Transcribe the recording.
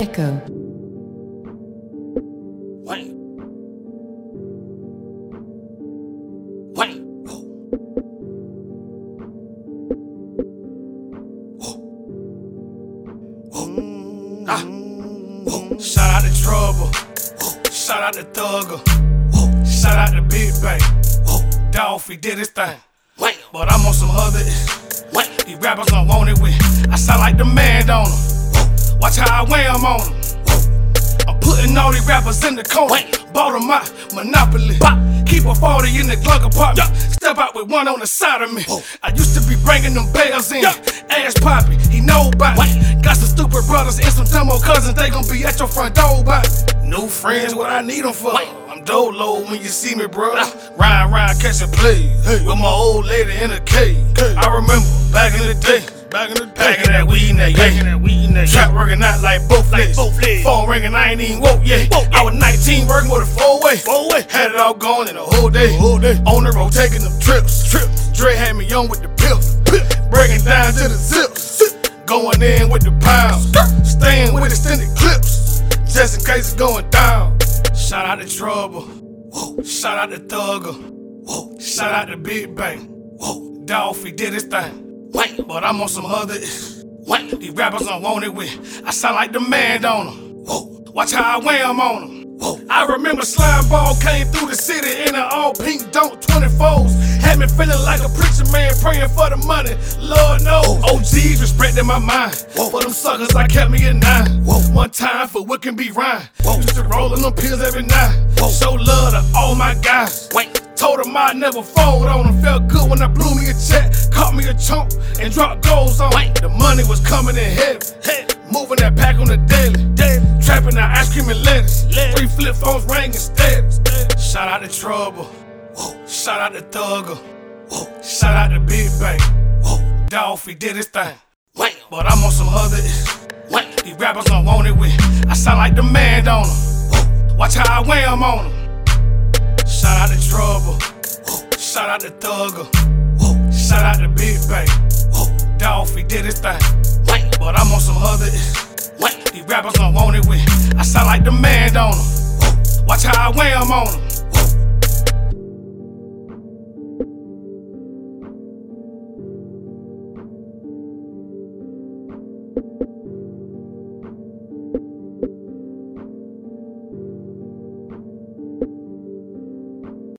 Echo. Wait. Wait. Ah. Shout out to Trouble. Shout out to Thugger. Shout out to Big Bang. Dolphy did his thing. Wait But I'm on some other. What? These rappers don't want it with. I sound like the man, don't them? Watch how I wham on them. I'm putting all these rappers in the corner. Bought them out, Monopoly. Keep a 40 in the glove compartment. Step out with one on the side of me. I used to be bringing them bells in. Ass poppy, he know about it. Got some stupid brothers and some dumb old cousins. They gon' be at your front door by New friends, what I need them for. I'm dolo when you see me, bro. Ryan, Ryan, catch a play. With my old lady in a cave. I remember back in the day. Back in the. Packing that weed in that that weed in that Trap working out like both legs. Phone ringing, I ain't even woke yet. I was 19 working with a four way. Four way. Had it all gone in a whole day. Whole day. On the road taking them trips. Trips. Dre had me on with the pills. Breaking down to the zips. Going in with the pounds. Staying with extended clips. Just in case it's going down. Shout out to Trouble. Whoa. Shout out to Thugger. Whoa. Shout out to Big Bang. Whoa. Dolphy did his thing. Wait, but I'm on some other. Wait, these rappers don't want it with. I sound like the man, don't them? Whoa. Watch how I wham on them. Whoa. I remember slime ball came through the city in an all pink don't 24s. Had me feeling like a preacher man praying for the money. Lord knows. OGs respecting my mind. Whoa. For them suckers, I kept me a nine. Whoa. One time for what can be rhyme. Whoa. Used to roll in them pills every night. Whoa. Show love to all my guys. Wait. Told them I'd never fold on them. Felt good when I blew me a check. Caught me a chunk and dropped goals on. The money was coming in heavy. Moving that pack on the daily. Trapping that ice cream and lettuce. Three flip phones ringing steady. Shout out to Trouble. Shout out to Thugger. Shout out to Big Bang. Dolphy did his thing. But I'm on some other. Shit. These rappers don't want it with. I sound like the man, don't? Watch how I wham on them. Shout out to Trouble. Shout out to Thugger. Shout out to Big Bang. Dolphy did his thing. But I'm on some other Wait. These rappers don't want it with. I sound like the man, don't. Watch how I wham on them.